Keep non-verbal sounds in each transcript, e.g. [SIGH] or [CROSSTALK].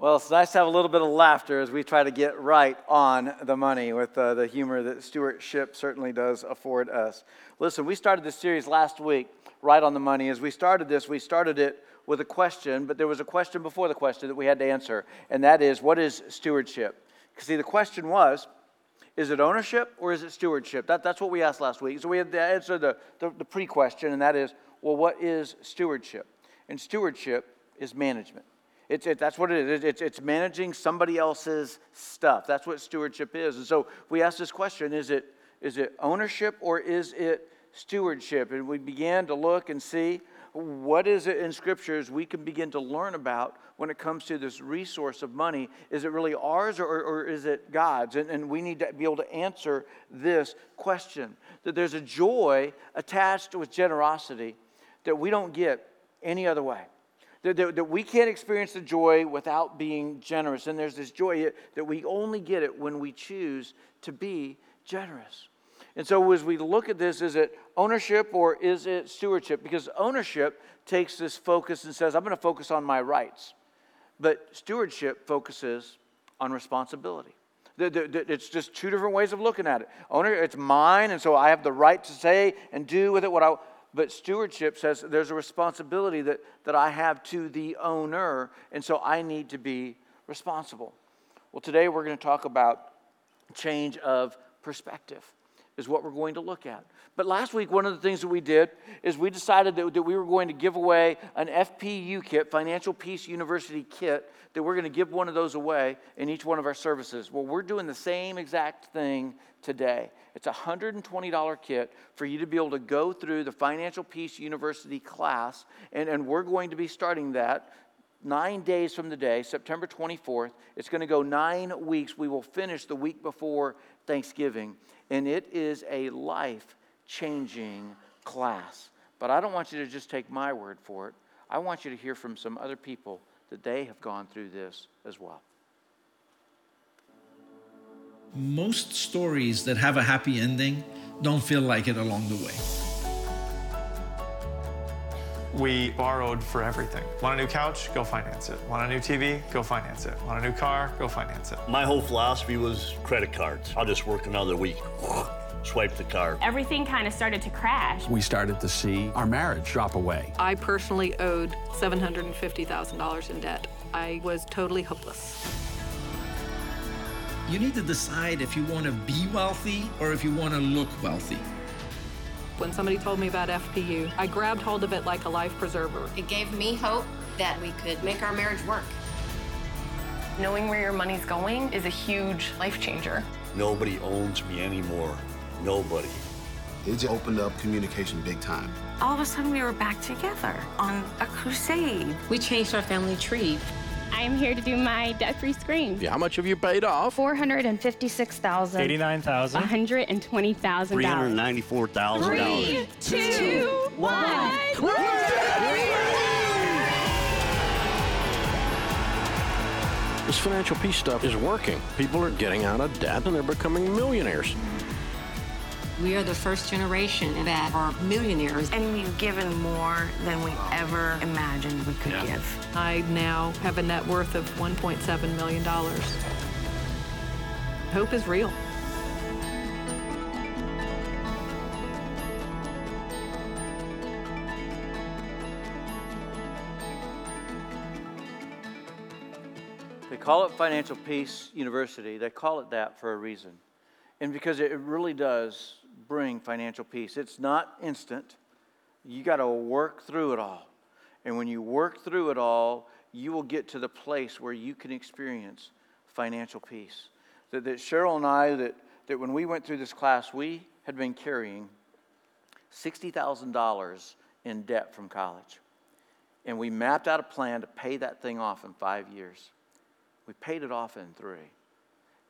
Well, it's nice to have a little bit of laughter as we try to get right on the money with uh, the humor that stewardship certainly does afford us. Listen, we started this series last week, right on the money. As we started this, we started it with a question, but there was a question before the question that we had to answer, and that is what is stewardship? Because, see, the question was, is it ownership or is it stewardship? That, that's what we asked last week. So we had to answer the, the, the pre question, and that is, well, what is stewardship? And stewardship is management. It's, it, that's what it is. It's, it's managing somebody else's stuff. That's what stewardship is. And so we asked this question is it, is it ownership or is it stewardship? And we began to look and see what is it in scriptures we can begin to learn about when it comes to this resource of money. Is it really ours or, or is it God's? And, and we need to be able to answer this question. That there's a joy attached with generosity that we don't get any other way that, that, that, we can't experience the joy without being generous. And there's this joy that we only get it when we choose to be generous. And so, as we look at this, is it ownership or is it stewardship? Because ownership takes this focus and says, I'm going to focus on my rights. But stewardship focuses on responsibility. It's just two different ways of looking at it. Owner, it's mine, and so I have the right to say and do with it what I but stewardship says there's a responsibility that, that I have to the owner, and so I need to be responsible. Well, today we're going to talk about change of perspective, is what we're going to look at. But last week, one of the things that we did is we decided that, that we were going to give away an FPU kit, Financial Peace University kit, that we're going to give one of those away in each one of our services. Well, we're doing the same exact thing today. It's a $120 kit for you to be able to go through the Financial Peace University class, and, and we're going to be starting that nine days from the day, September 24th. It's going to go nine weeks. We will finish the week before Thanksgiving, and it is a life changing class. But I don't want you to just take my word for it. I want you to hear from some other people that they have gone through this as well most stories that have a happy ending don't feel like it along the way. We borrowed for everything. Want a new couch? Go finance it. Want a new TV? Go finance it. Want a new car? Go finance it. My whole philosophy was credit cards. I'll just work another week. [LAUGHS] Swipe the card. Everything kind of started to crash. We started to see our marriage drop away. I personally owed $750,000 in debt. I was totally hopeless you need to decide if you want to be wealthy or if you want to look wealthy. When somebody told me about FPU, I grabbed hold of it like a life preserver. It gave me hope that we could make our marriage work. Knowing where your money's going is a huge life changer. Nobody owns me anymore. Nobody. It opened up communication big time. All of a sudden, we were back together on a crusade. We changed our family tree. I am here to do my debt-free scream. Yeah, how much have you paid off? Four hundred and fifty-six thousand. Eighty-nine thousand. One hundred and twenty thousand. Three hundred ninety-four thousand dollars. Three, two, one. This financial peace stuff is working. People are getting out of debt and they're becoming millionaires. We are the first generation that are millionaires. And we've given more than we ever imagined we could yeah. give. I now have a net worth of $1.7 million. Hope is real. They call it Financial Peace University. They call it that for a reason. And because it really does bring financial peace. It's not instant. You got to work through it all. And when you work through it all, you will get to the place where you can experience financial peace. That, that Cheryl and I, that, that when we went through this class, we had been carrying $60,000 in debt from college. And we mapped out a plan to pay that thing off in five years. We paid it off in three.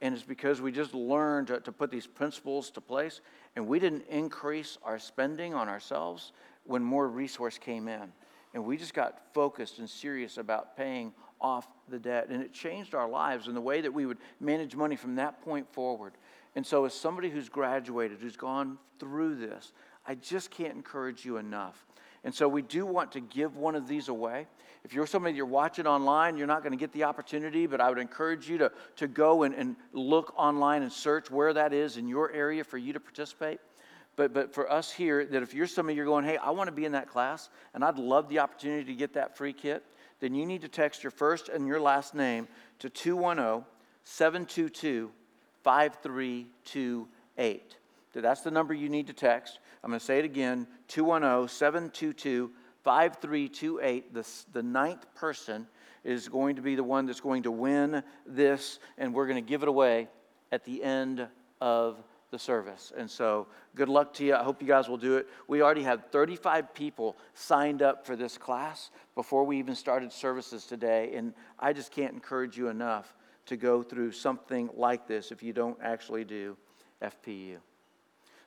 And it's because we just learned to, to put these principles to place and we didn't increase our spending on ourselves when more resource came in. And we just got focused and serious about paying off the debt. And it changed our lives in the way that we would manage money from that point forward. And so, as somebody who's graduated, who's gone through this, I just can't encourage you enough. And so we do want to give one of these away. If you're somebody you're watching online, you're not going to get the opportunity, but I would encourage you to, to go and, and look online and search where that is in your area for you to participate. But, but for us here, that if you're somebody you're going, hey, I want to be in that class and I'd love the opportunity to get that free kit, then you need to text your first and your last name to 210 722 5328. That's the number you need to text. I'm going to say it again 210 722 5328. The ninth person is going to be the one that's going to win this, and we're going to give it away at the end of the service. And so, good luck to you. I hope you guys will do it. We already had 35 people signed up for this class before we even started services today, and I just can't encourage you enough to go through something like this if you don't actually do FPU.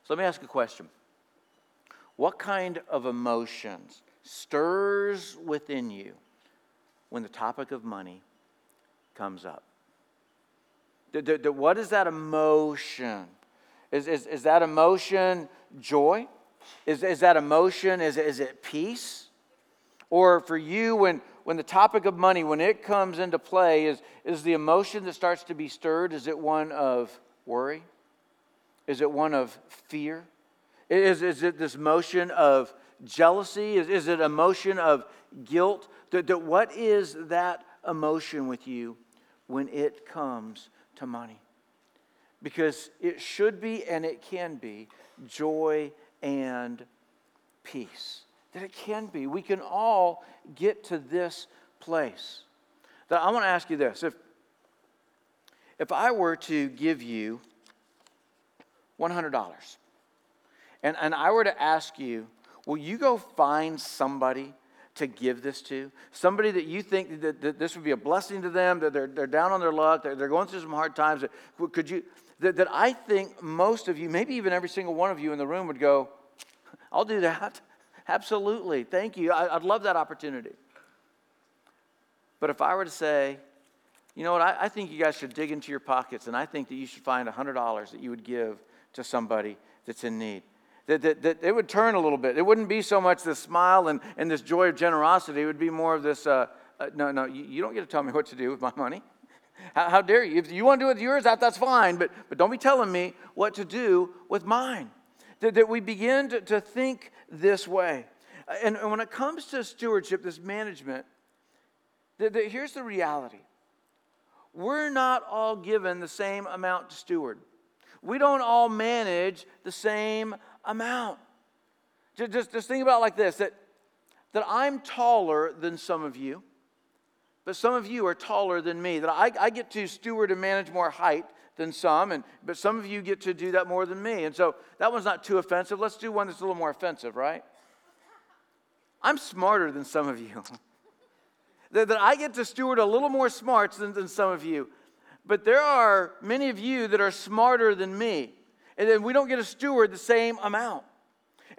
So, let me ask a question What kind of emotions stirs within you when the topic of money comes up? What is that emotion? Is, is, is that emotion joy? Is, is that emotion, is, is it peace? Or for you, when, when the topic of money, when it comes into play, is, is the emotion that starts to be stirred, is it one of worry? Is it one of fear? Is, is it this motion of jealousy? Is, is it a motion of guilt? That, that what is that emotion with you when it comes to money? because it should be and it can be joy and peace. That it can be. We can all get to this place. That I want to ask you this if, if I were to give you $100 and, and I were to ask you, will you go find somebody to give this to? Somebody that you think that, that this would be a blessing to them, that they're, they're down on their luck, they're, they're going through some hard times. Could you, that, that I think most of you, maybe even every single one of you in the room would go, I'll do that. Absolutely. Thank you. I, would love that opportunity. But if I were to say, you know what, I, I think you guys should dig into your pockets and I think that you should find $100 that you would give to somebody that's in need. That, that, that it would turn a little bit. It wouldn't be so much this smile and, and this joy of generosity. It would be more of this uh, uh, no, no, you, don't get to tell me what to do with my money. [LAUGHS] How, how, dare you? If you want to do it with yours, that, that's fine, but, but don't be telling me what to do with mine. That, that we begin to, to think this way. And, and when it comes to stewardship, this management, that, that here's the reality we're not all given the same amount to steward, we don't all manage the same amount. Just, just, just think about like this that, that I'm taller than some of you but some of you are taller than me, that I, I get to steward and manage more height than some, and, but some of you get to do that more than me. And so that one's not too offensive. Let's do one that's a little more offensive, right? I'm smarter than some of you. [LAUGHS] that, that I get to steward a little more smarts than, than some of you. But there are many of you that are smarter than me, and then we don't get to steward the same amount.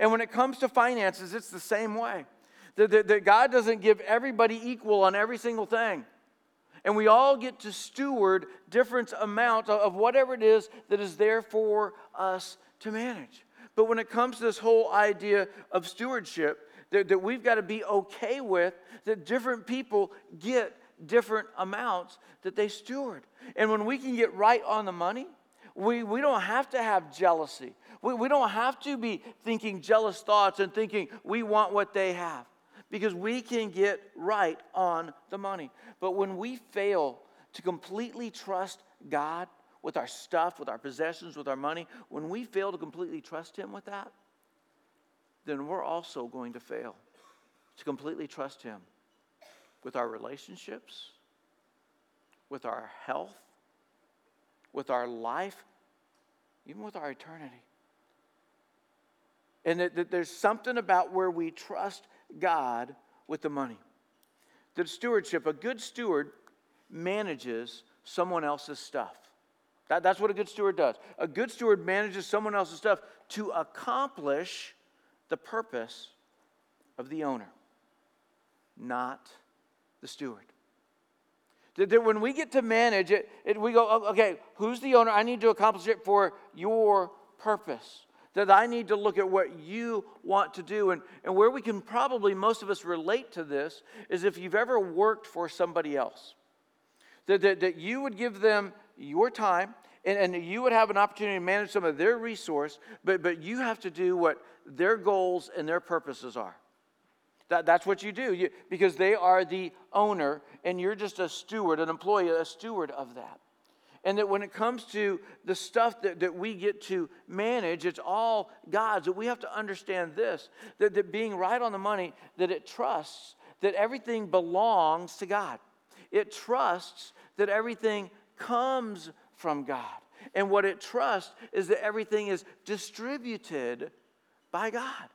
And when it comes to finances, it's the same way. That, that, that God doesn't give everybody equal on every single thing. And we all get to steward different amounts of whatever it is that is there for us to manage. But when it comes to this whole idea of stewardship, that, that we've got to be okay with that different people get different amounts that they steward. And when we can get right on the money, we, we don't have to have jealousy. We, we don't have to be thinking jealous thoughts and thinking we want what they have because we can get right on the money. But when we fail to completely trust God with our stuff, with our possessions, with our money, when we fail to completely trust Him with that, then we're also going to fail to completely trust Him with our relationships, with our health, with our life, even with our eternity. And that, that there's something about where we trust God with the money. The stewardship, a good steward manages someone else's stuff. That, that's what a good steward does. A good steward manages someone else's stuff to accomplish the purpose of the owner, not the steward. That when we get to manage it, it, we go, okay, who's the owner? I need to accomplish it for your purpose. That I need to look at what you want to do. And, and where we can probably, most of us relate to this, is if you've ever worked for somebody else. That, that, that you would give them your time and, and you would have an opportunity to manage some of their resource, but, but you have to do what their goals and their purposes are. That, that's what you do you, because they are the owner and you're just a steward, an employee, a steward of that. And that when it comes to the stuff that, that we get to manage, it's all God's. That we have to understand this that, that being right on the money, that it trusts that everything belongs to God. It trusts that everything comes from God. And what it trusts is that everything is distributed by God.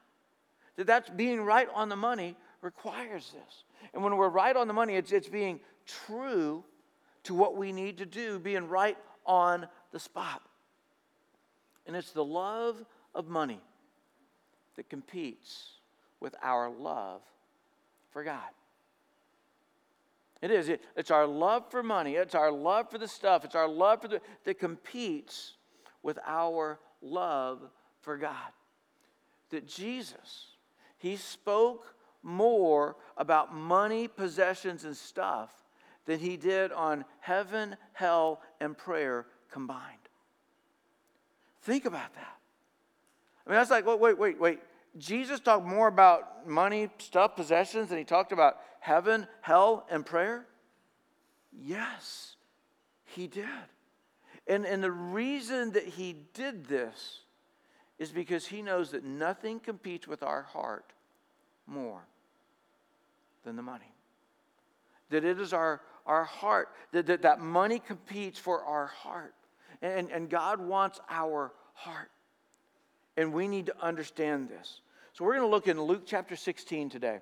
That that's being right on the money requires this. And when we're right on the money, it's, it's being true to what we need to do, being right on the spot. And it's the love of money that competes with our love for God. It is. It, it's our love for money. It's our love for the stuff. It's our love for the that competes with our love for God. That Jesus, he spoke more about money, possessions, and stuff than he did on heaven, hell, and prayer combined. Think about that. I mean, that's like, wait, wait, wait, wait. Jesus talked more about money, stuff, possessions than he talked about heaven, hell, and prayer? Yes, he did. And, and the reason that he did this is because he knows that nothing competes with our heart more than the money. That it is our, our heart, that, that, that money competes for our heart. And, and God wants our heart. And we need to understand this. So we're going to look in Luke chapter 16 today.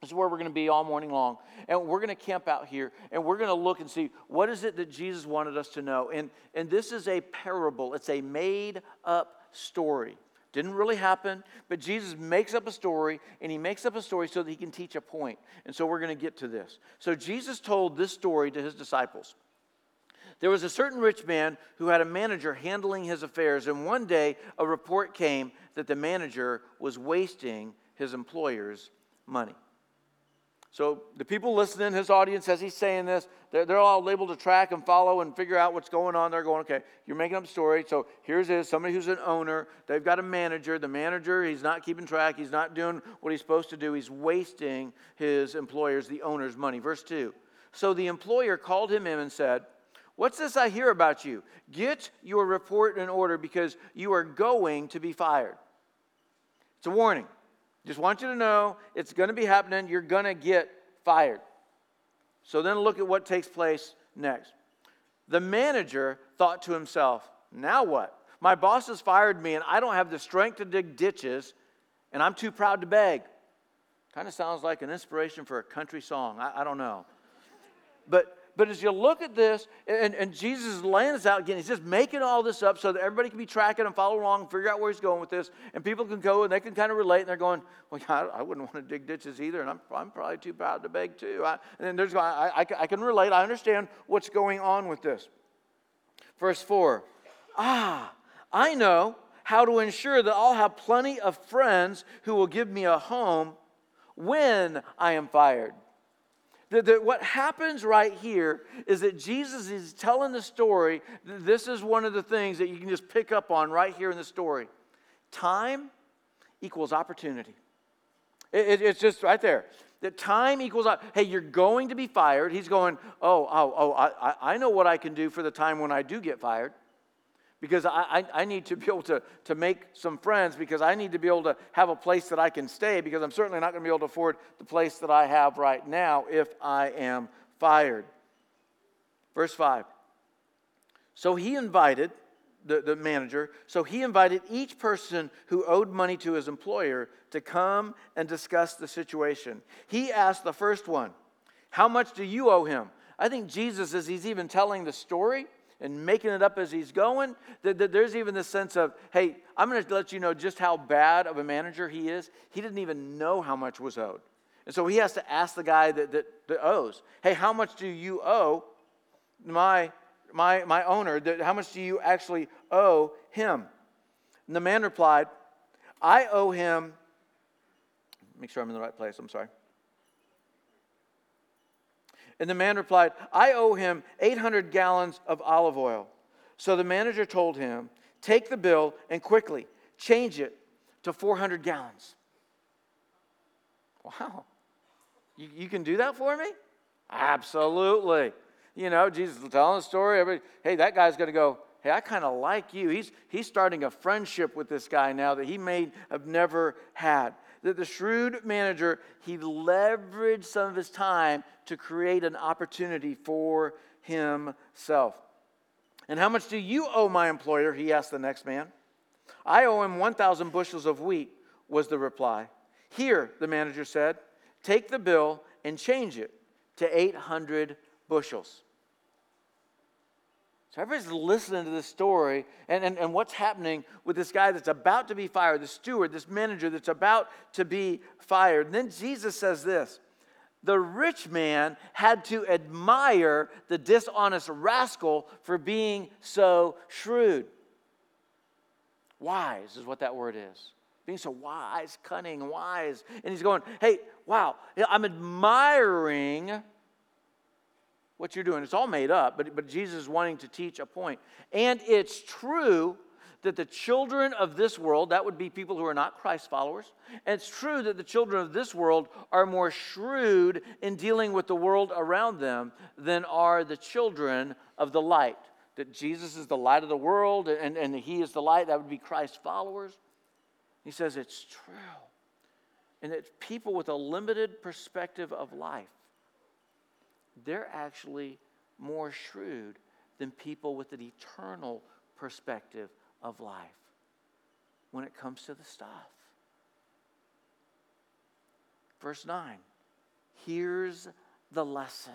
This is where we're going to be all morning long. And we're going to camp out here and we're going to look and see what is it that Jesus wanted us to know. And, and this is a parable, it's a made up story. Didn't really happen, but Jesus makes up a story, and he makes up a story so that he can teach a point. And so we're going to get to this. So Jesus told this story to his disciples. There was a certain rich man who had a manager handling his affairs, and one day a report came that the manager was wasting his employer's money. So the people listening, his audience, as he's saying this, they're, they're all able to track and follow and figure out what's going on. They're going, okay, you're making up a story. So here's this somebody who's an owner. They've got a manager. The manager, he's not keeping track. He's not doing what he's supposed to do. He's wasting his employer's, the owner's money. Verse 2. So the employer called him in and said, What's this I hear about you? Get your report in order because you are going to be fired. It's a warning. Just want you to know it's going to be happening. You're going to get fired. So then look at what takes place next. The manager thought to himself, now what? My boss has fired me and I don't have the strength to dig ditches and I'm too proud to beg. Kind of sounds like an inspiration for a country song. I, I don't know. But but as you look at this, and, and Jesus is laying this out again, he's just making all this up so that everybody can be tracking and follow along and figure out where he's going with this. And people can go and they can kind of relate, and they're going, Well, I, I wouldn't want to dig ditches either, and I'm, I'm probably too proud to beg too. I, and then there's, I, I, I can relate, I understand what's going on with this. Verse 4 Ah, I know how to ensure that I'll have plenty of friends who will give me a home when I am fired. That, that what happens right here is that Jesus is telling the story. This is one of the things that you can just pick up on right here in the story. Time equals opportunity. It, it, it's just right there. That time equals, hey, you're going to be fired. He's going, oh, oh, oh, I, I know what I can do for the time when I do get fired because I, I, I, need to be able to, to make some friends because I need to be able to have a place that I can stay because I'm certainly not going to be able to afford the place that I have right now if I am fired. Verse 5. So he invited, the, the manager, so he invited each person who owed money to his employer to come and discuss the situation. He asked the first one, How much do you owe him? I think Jesus, as he's even telling the story, and making it up as he's going. There's even this sense of, hey, I'm going to let you know just how bad of a manager he is. He didn't even know how much was owed. And so he has to ask the guy that, that, that owes, hey, how much do you owe my, my, my owner? How much do you actually owe him? And the man replied, I owe him, make sure I'm in the right place, I'm sorry. And the man replied, I owe him 800 gallons of olive oil. So the manager told him, Take the bill and quickly change it to 400 gallons. Wow. You, you can do that for me? Absolutely. You know, Jesus telling the story. Everybody, hey, that guy's going to go, hey, I kind of like you. He's, he's starting a friendship with this guy now that he may have never had. That the shrewd manager, he leveraged some of his time to create an opportunity for himself. And how much do you owe my employer? He asked the next man. I owe him 1,000 bushels of wheat, was the reply. Here, the manager said, take the bill and change it to 800 bushels. So everybody's listening to this story and, and, and what's happening with this guy that's about to be fired, the steward, this manager that's about to be fired. And then Jesus says this the rich man had to admire the dishonest rascal for being so shrewd. Wise is what that word is. Being so wise, cunning, wise. And he's going, hey, wow, I'm admiring what you're doing. It's all made up, but, but Jesus is wanting to teach a point. And it's true that the children of this world, that would be people who are not Christ followers, and it's true that the children of this world are more shrewd in dealing with the world around them than are the children of the light. That Jesus is the light of the world and, and he is the light, that would be Christ followers. He says it's true. And that people with a limited perspective of life they're actually more shrewd than people with an eternal perspective of life when it comes to the stuff. Verse 9 here's the lesson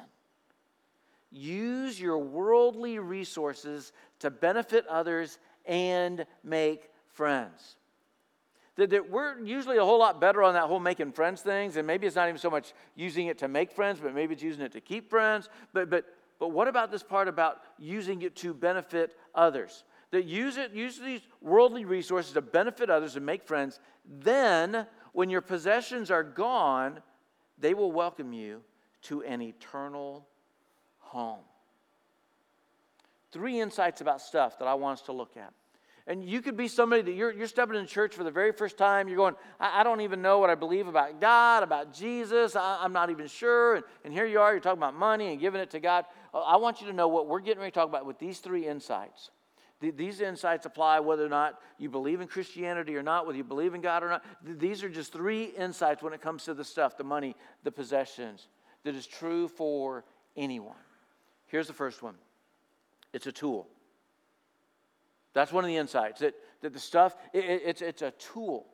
use your worldly resources to benefit others and make friends that, that we're usually a whole lot better on that whole making friends things, and maybe it's not even so much using it to make friends, but maybe it's using it to keep friends. But but but what about this part about using it to benefit others? That use it, use these worldly resources to benefit others and make friends. Then, when your possessions are gone, they will welcome you to an eternal home. Three insights about stuff that I want us to look at. And you could be somebody that you're, you're stepping in church for the very first time. You're going, I, I don't even know what I believe about God, about Jesus. I, am not even sure. And, and here you are, you're talking about money and giving it to God. Uh, I want you to know what we're getting ready to talk about with these three insights. these insights apply whether or not you believe in Christianity or not, whether you believe in God or not. these are just three insights when it comes to the stuff, the money, the possessions, that is true for anyone. Here's the first one it's a tool. That's one of the insights that, that the stuff, it, it's, it's a tool.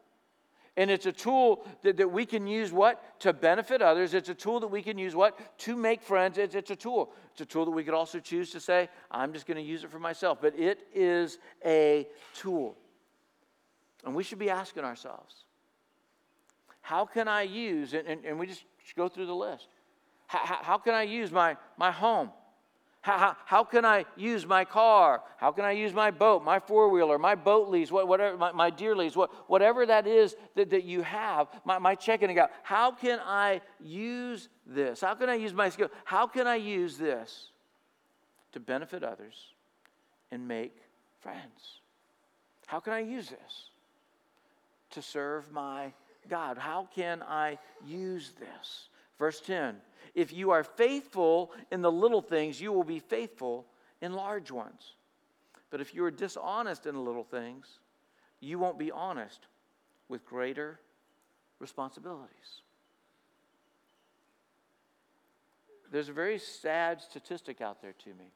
And it's a tool that, that we can use what? To benefit others. It's a tool that we can use what? To make friends. It's, it's a tool. It's a tool that we could also choose to say, I'm just going to use it for myself. But it is a tool. And we should be asking ourselves, how can I use, and, and, and we just go through the list. How, how can I use my, my home? How, how, can I use my car? How can I use my boat, my four wheeler, my boat lease, what, whatever, my, my deer lease, what, whatever that is that, that you have, my, my checking account? How can I use this? How can I use my skill? How can I use this to benefit others and make friends? How can I use this to serve my God? How can I use this? Verse 10 If you are faithful in the little things, you will be faithful in large ones. But if you are dishonest in the little things, you won't be honest with greater responsibilities. There's a very sad statistic out there to me.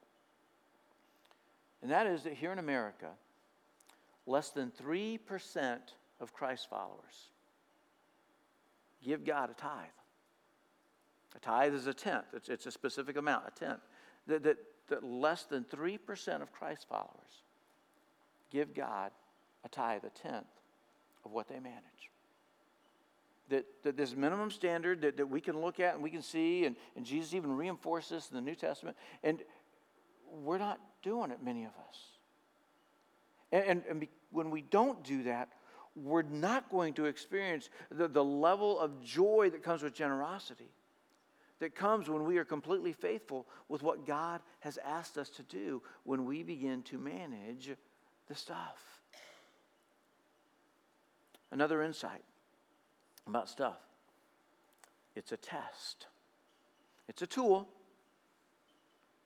And that is that here in America, less than 3% of Christ followers give God a tithe. A tithe is a tenth, it's, it's a specific amount, a tenth. That, that, that less than 3% of Christ followers give God a tithe, a tenth of what they manage. That, that this minimum standard that, that we can look at and we can see, and, and Jesus even reinforced this in the New Testament, and we're not doing it, many of us. And, and, and be, when we don't do that, we're not going to experience the, the level of joy that comes with generosity, that comes when we are completely faithful with what God has asked us to do when we begin to manage the stuff. Another insight about stuff it's a test, it's a tool,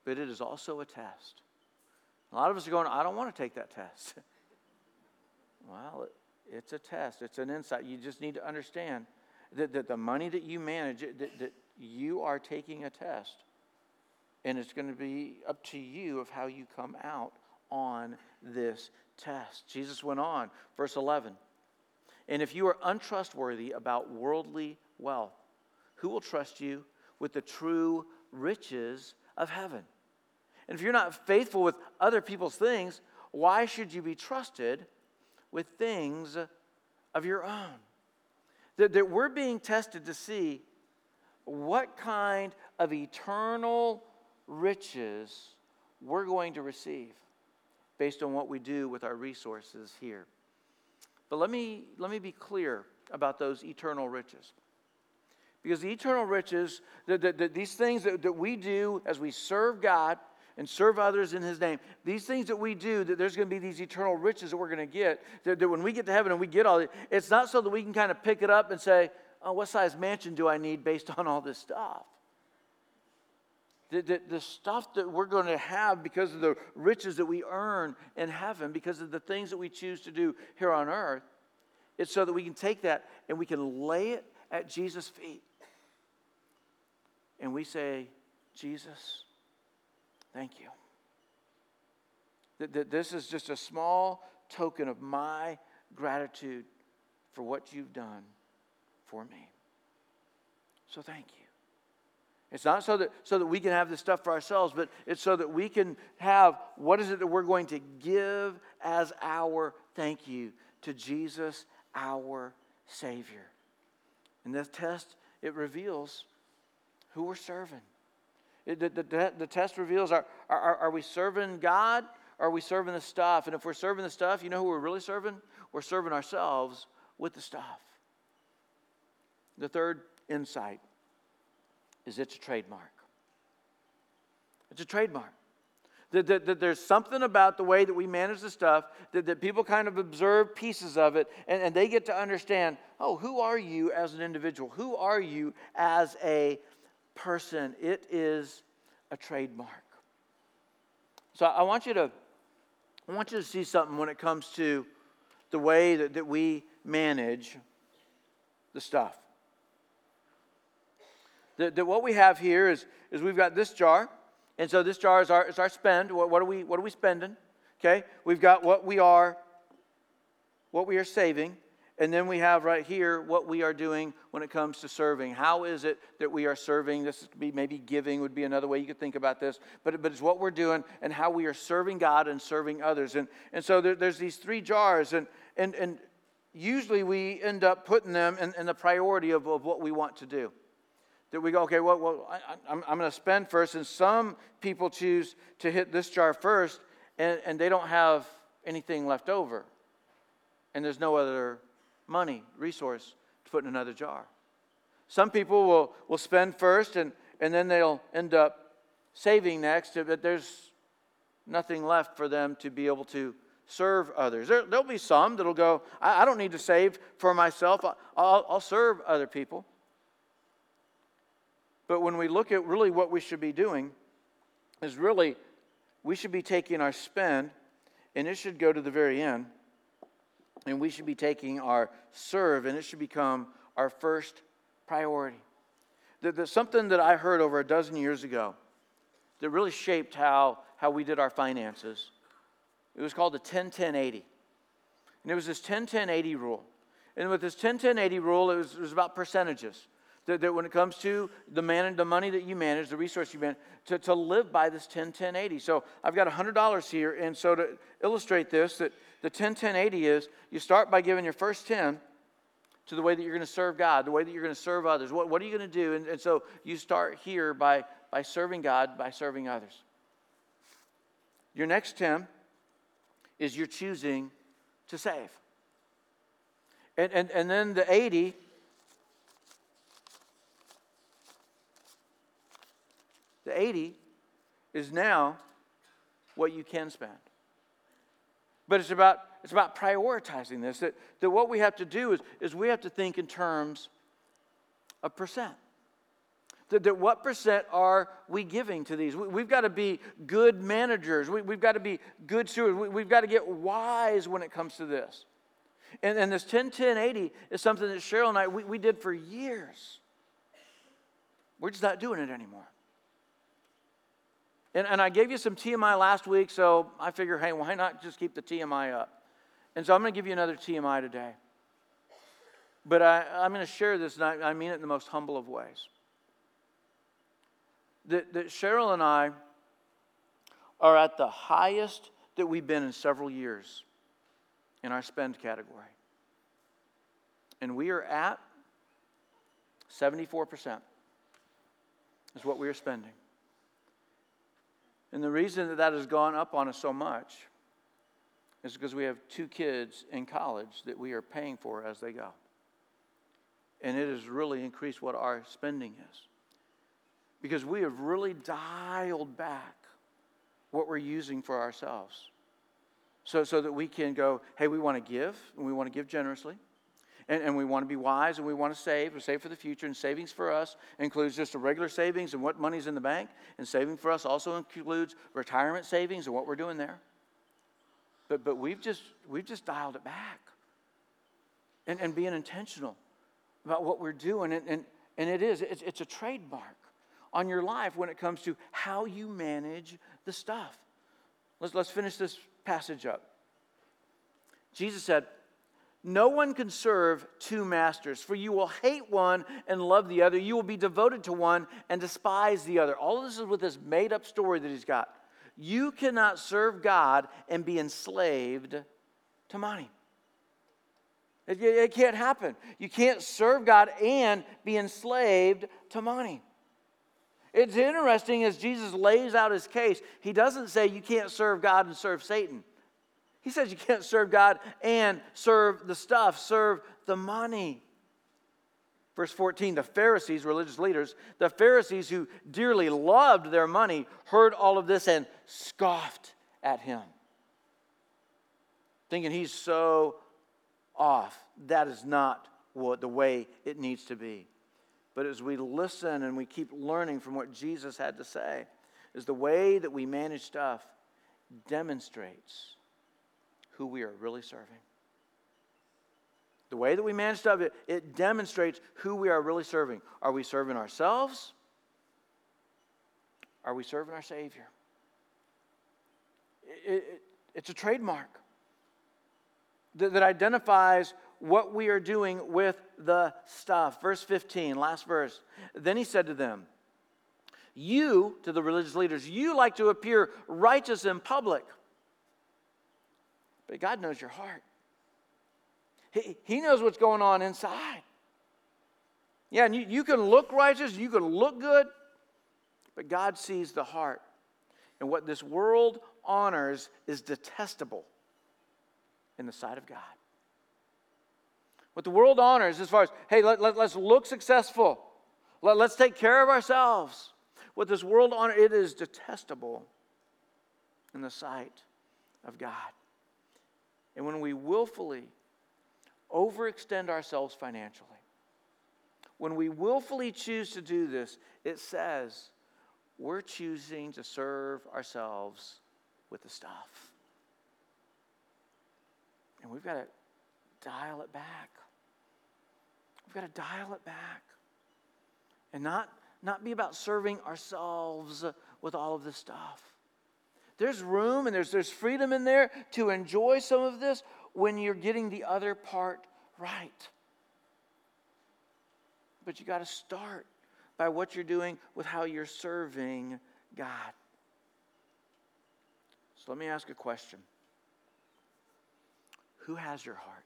but it is also a test. A lot of us are going, I don't want to take that test. [LAUGHS] well, it's a test, it's an insight. You just need to understand that, that the money that you manage, that, that you are taking a test. And it's going to be up to you of how you come out on this test. Jesus went on, verse 11. And if you are untrustworthy about worldly wealth, who will trust you with the true riches of heaven? And if you're not faithful with other people's things, why should you be trusted with things of your own? That, that we're being tested to see what kind of eternal riches we're going to receive based on what we do with our resources here. But let me, let me be clear about those eternal riches. Because the eternal riches, the, the, the, these things that, that we do as we serve God, and serve others in his name. These things that we do, that there's going to be these eternal riches that we're going to get, that, that when we get to heaven and we get all it, it's not so that we can kind of pick it up and say, oh, what size mansion do I need based on all this stuff? The, the, the, stuff that we're going to have because of the riches that we earn in heaven, because of the things that we choose to do here on earth, it's so that we can take that and we can lay it at Jesus' feet. And we say, Jesus, Thank you. That, this is just a small token of my gratitude for what you've done for me. So thank you. It's not so that, so that we can have this stuff for ourselves, but it's so that we can have what is it that we're going to give as our thank you to Jesus, our Savior. And this test, it reveals who we're serving. The, the, the test reveals are, are, are we serving God or are we serving the stuff? And if we're serving the stuff, you know who we're really serving? We're serving ourselves with the stuff. The third insight is it's a trademark. It's a trademark. That, that, that, there's something about the way that we manage the stuff that, that people kind of observe pieces of it and, and they get to understand oh, who are you as an individual? Who are you as a person, it is a trademark. So I want you to, I want you to see something when it comes to the way that, that we manage the stuff. That, that what we have here is, is we've got this jar, and so this jar is our, is our spend. What, what, are we, what are we spending? Okay, we've got what we are, what we are saving, and then we have right here what we are doing when it comes to serving. How is it that we are serving? This be maybe giving would be another way you could think about this, but, but it's what we're doing and how we are serving God and serving others. And, and so there, there's these three jars, and, and, and usually we end up putting them in, in the priority of, of what we want to do. That we go, okay, well, well I, I'm, I'm going to spend first, and some people choose to hit this jar first, and, and they don't have anything left over, and there's no other money, resource to put in another jar. Some people will, will spend first and, and then they'll end up saving next, but there's nothing left for them to be able to serve others. There, will be some that'll go, I, I, don't need to save for myself, I'll, I'll serve other people. But when we look at really what we should be doing, is really we should be taking our spend, and it should go to the very end and we should be taking our serve, and it should become our first priority. There's something that I heard over a dozen years ago that really shaped how, how we did our finances. It was called the 10 10 80. And it was this 10 10 80 rule. And with this 10 10 80 rule, it was, it was about percentages. That, that when it comes to the, man, and the money that you manage, the resource you manage, to, to live by this 10 10 80. So I've got $100 here. And so to illustrate this, that the 10 10 80 is you start by giving your first 10 to the way that you're going to serve God, the way that you're going to serve others. What, what are you going to do? And, and so you start here by, by serving God, by serving others. Your next 10, is you're choosing to save. And, and, and then the 80 the 80 is now what you can spend. But it's about, it's about prioritizing this. That, that what we have to do is, is we have to think in terms of percent. That, that what percent are we giving to these? We, have got to be good managers. We, have got to be good stewards. We, have got to get wise when it comes to this. And, and this 10 10 80 is something that Cheryl and I, we, we did for years. We're just not doing it anymore. And, and I gave you some TMI last week, so I figure, hey, why not just keep the TMI up? And so I'm going to give you another TMI today. But I, I'm going to share this, and I, I mean it in the most humble of ways. That, that Cheryl and I are at the highest that we've been in several years in our spend category. And we are at 74% is what we are spending. And the reason that that has gone up on us so much is because we have two kids in college that we are paying for as they go. And it has really increased what our spending is. Because we have really dialed back what we're using for ourselves. So, so that we can go, hey, we want to give, and we want to give generously and, and we want to be wise and we want to save. We save for the future, and savings for us includes just a regular savings and what money's in the bank, and saving for us also includes retirement savings and what we're doing there. But, but we've, just, we've just dialed it back and, and being intentional about what we're doing. And, and, and it is, it's, it's a trademark on your life when it comes to how you manage the stuff. Let's, let's finish this passage up. Jesus said, no one can serve two masters, for you will hate one and love the other. You will be devoted to one and despise the other. All of this is with this made up story that he's got. You cannot serve God and be enslaved to money. It, it can't happen. You can't serve God and be enslaved to money. It's interesting as Jesus lays out his case, he doesn't say you can't serve God and serve Satan. He says you can't serve God and serve the stuff, serve the money. Verse 14, the Pharisees, religious leaders, the Pharisees who dearly loved their money, heard all of this and scoffed at him, thinking he's so off. That is not what the way it needs to be. But as we listen and we keep learning from what Jesus had to say, is the way that we manage stuff demonstrates who we are really serving. The way that we manage stuff, it, it demonstrates who we are really serving. Are we serving ourselves? Are we serving our Savior? It, it, it's a trademark that, that identifies what we are doing with the stuff. Verse 15, last verse. Then he said to them, You, to the religious leaders, you like to appear righteous in public but God knows your heart. He, he knows what's going on inside. Yeah, and you, you can look righteous, you can look good, but God sees the heart. And what this world honors is detestable in the sight of God. What the world honors, as far as, hey, let, let, us look successful, let, let's take care of ourselves. What this world honors, it is detestable in the sight of God. And when we willfully overextend ourselves financially, when we willfully choose to do this, it says we're choosing to serve ourselves with the stuff. And we've got to dial it back. We've got to dial it back. And not, not be about serving ourselves with all of this stuff. There's room and there's, there's freedom in there to enjoy some of this when you're getting the other part right. But you got to start by what you're doing with how you're serving God. So let me ask a question Who has your heart?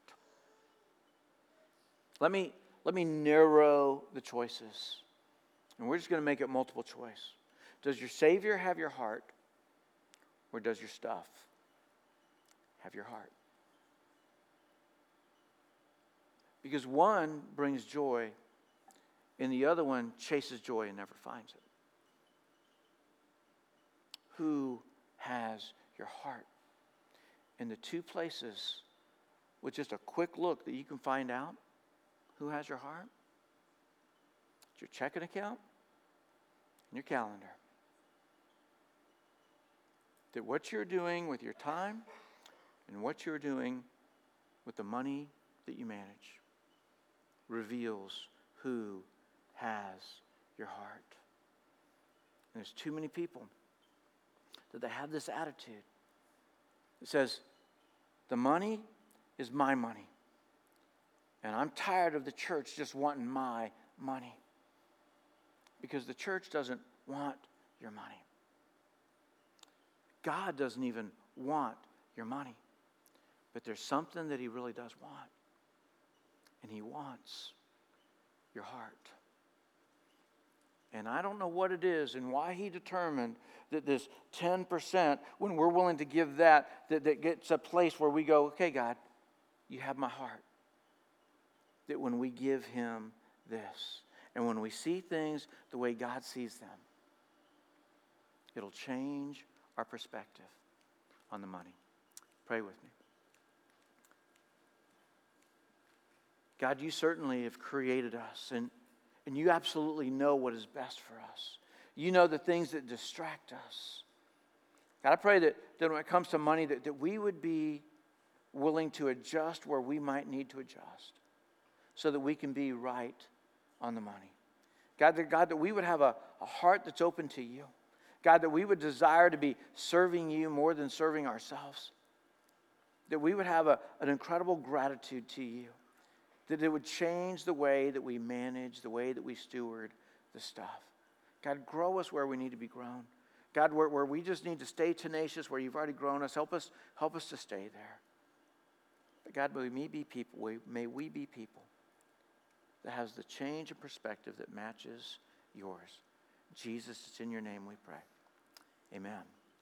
Let me, let me narrow the choices. And we're just going to make it multiple choice. Does your Savior have your heart? Or does your stuff have your heart. Because one brings joy, and the other one chases joy and never finds it. Who has your heart? In the two places, with just a quick look that you can find out who has your heart, it's your checking account and your calendar. That what you're doing with your time and what you're doing with the money that you manage reveals who has your heart. And there's too many people that they have this attitude. It says, the money is my money. And I'm tired of the church just wanting my money. Because the church doesn't want your money. God doesn't even want your money. But there's something that He really does want. And He wants your heart. And I don't know what it is and why He determined that this 10%, when we're willing to give that, that, that gets a place where we go, okay, God, you have my heart. That when we give Him this, and when we see things the way God sees them, it'll change our perspective on the money. Pray with me. God, you certainly have created us, and, and you absolutely know what is best for us. You know the things that distract us. God, I pray that, that when it comes to money, that, that we would be willing to adjust where we might need to adjust so that we can be right on the money. God, that, God, that we would have a, a heart that's open to you. God, that we would desire to be serving you more than serving ourselves. That we would have a, an incredible gratitude to you. That it would change the way that we manage, the way that we steward the stuff. God, grow us where we need to be grown. God, where, where we just need to stay tenacious, where you've already grown us, help us, help us to stay there. But God, may we be people, may we be people that has the change of perspective that matches yours. Jesus, it's in your name we pray. Amen.